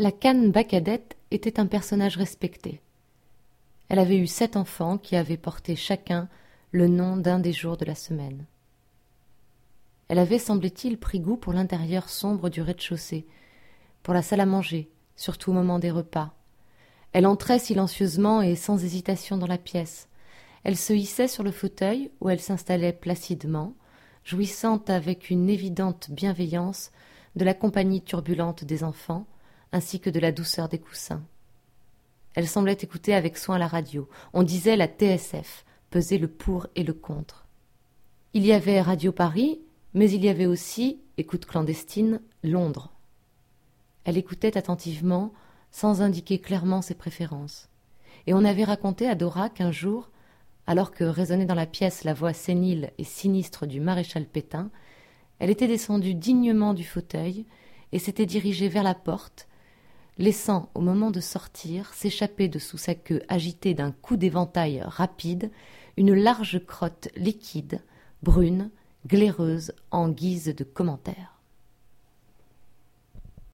La canne Bacadette était un personnage respecté. Elle avait eu sept enfants qui avaient porté chacun le nom d'un des jours de la semaine. Elle avait, semblait-il, pris goût pour l'intérieur sombre du rez-de-chaussée, pour la salle à manger, surtout au moment des repas. Elle entrait silencieusement et sans hésitation dans la pièce. Elle se hissait sur le fauteuil où elle s'installait placidement, jouissant avec une évidente bienveillance de la compagnie turbulente des enfants, ainsi que de la douceur des coussins. Elle semblait écouter avec soin la radio. On disait la TSF, pesait le pour et le contre. Il y avait Radio Paris, mais il y avait aussi, écoute clandestine, Londres. Elle écoutait attentivement, sans indiquer clairement ses préférences. Et on avait raconté à Dora qu'un jour, alors que résonnait dans la pièce la voix sénile et sinistre du maréchal Pétain, elle était descendue dignement du fauteuil et s'était dirigée vers la porte, laissant, au moment de sortir, s'échapper de sous sa queue agitée d'un coup d'éventail rapide, une large crotte liquide, brune, glaireuse, en guise de commentaire.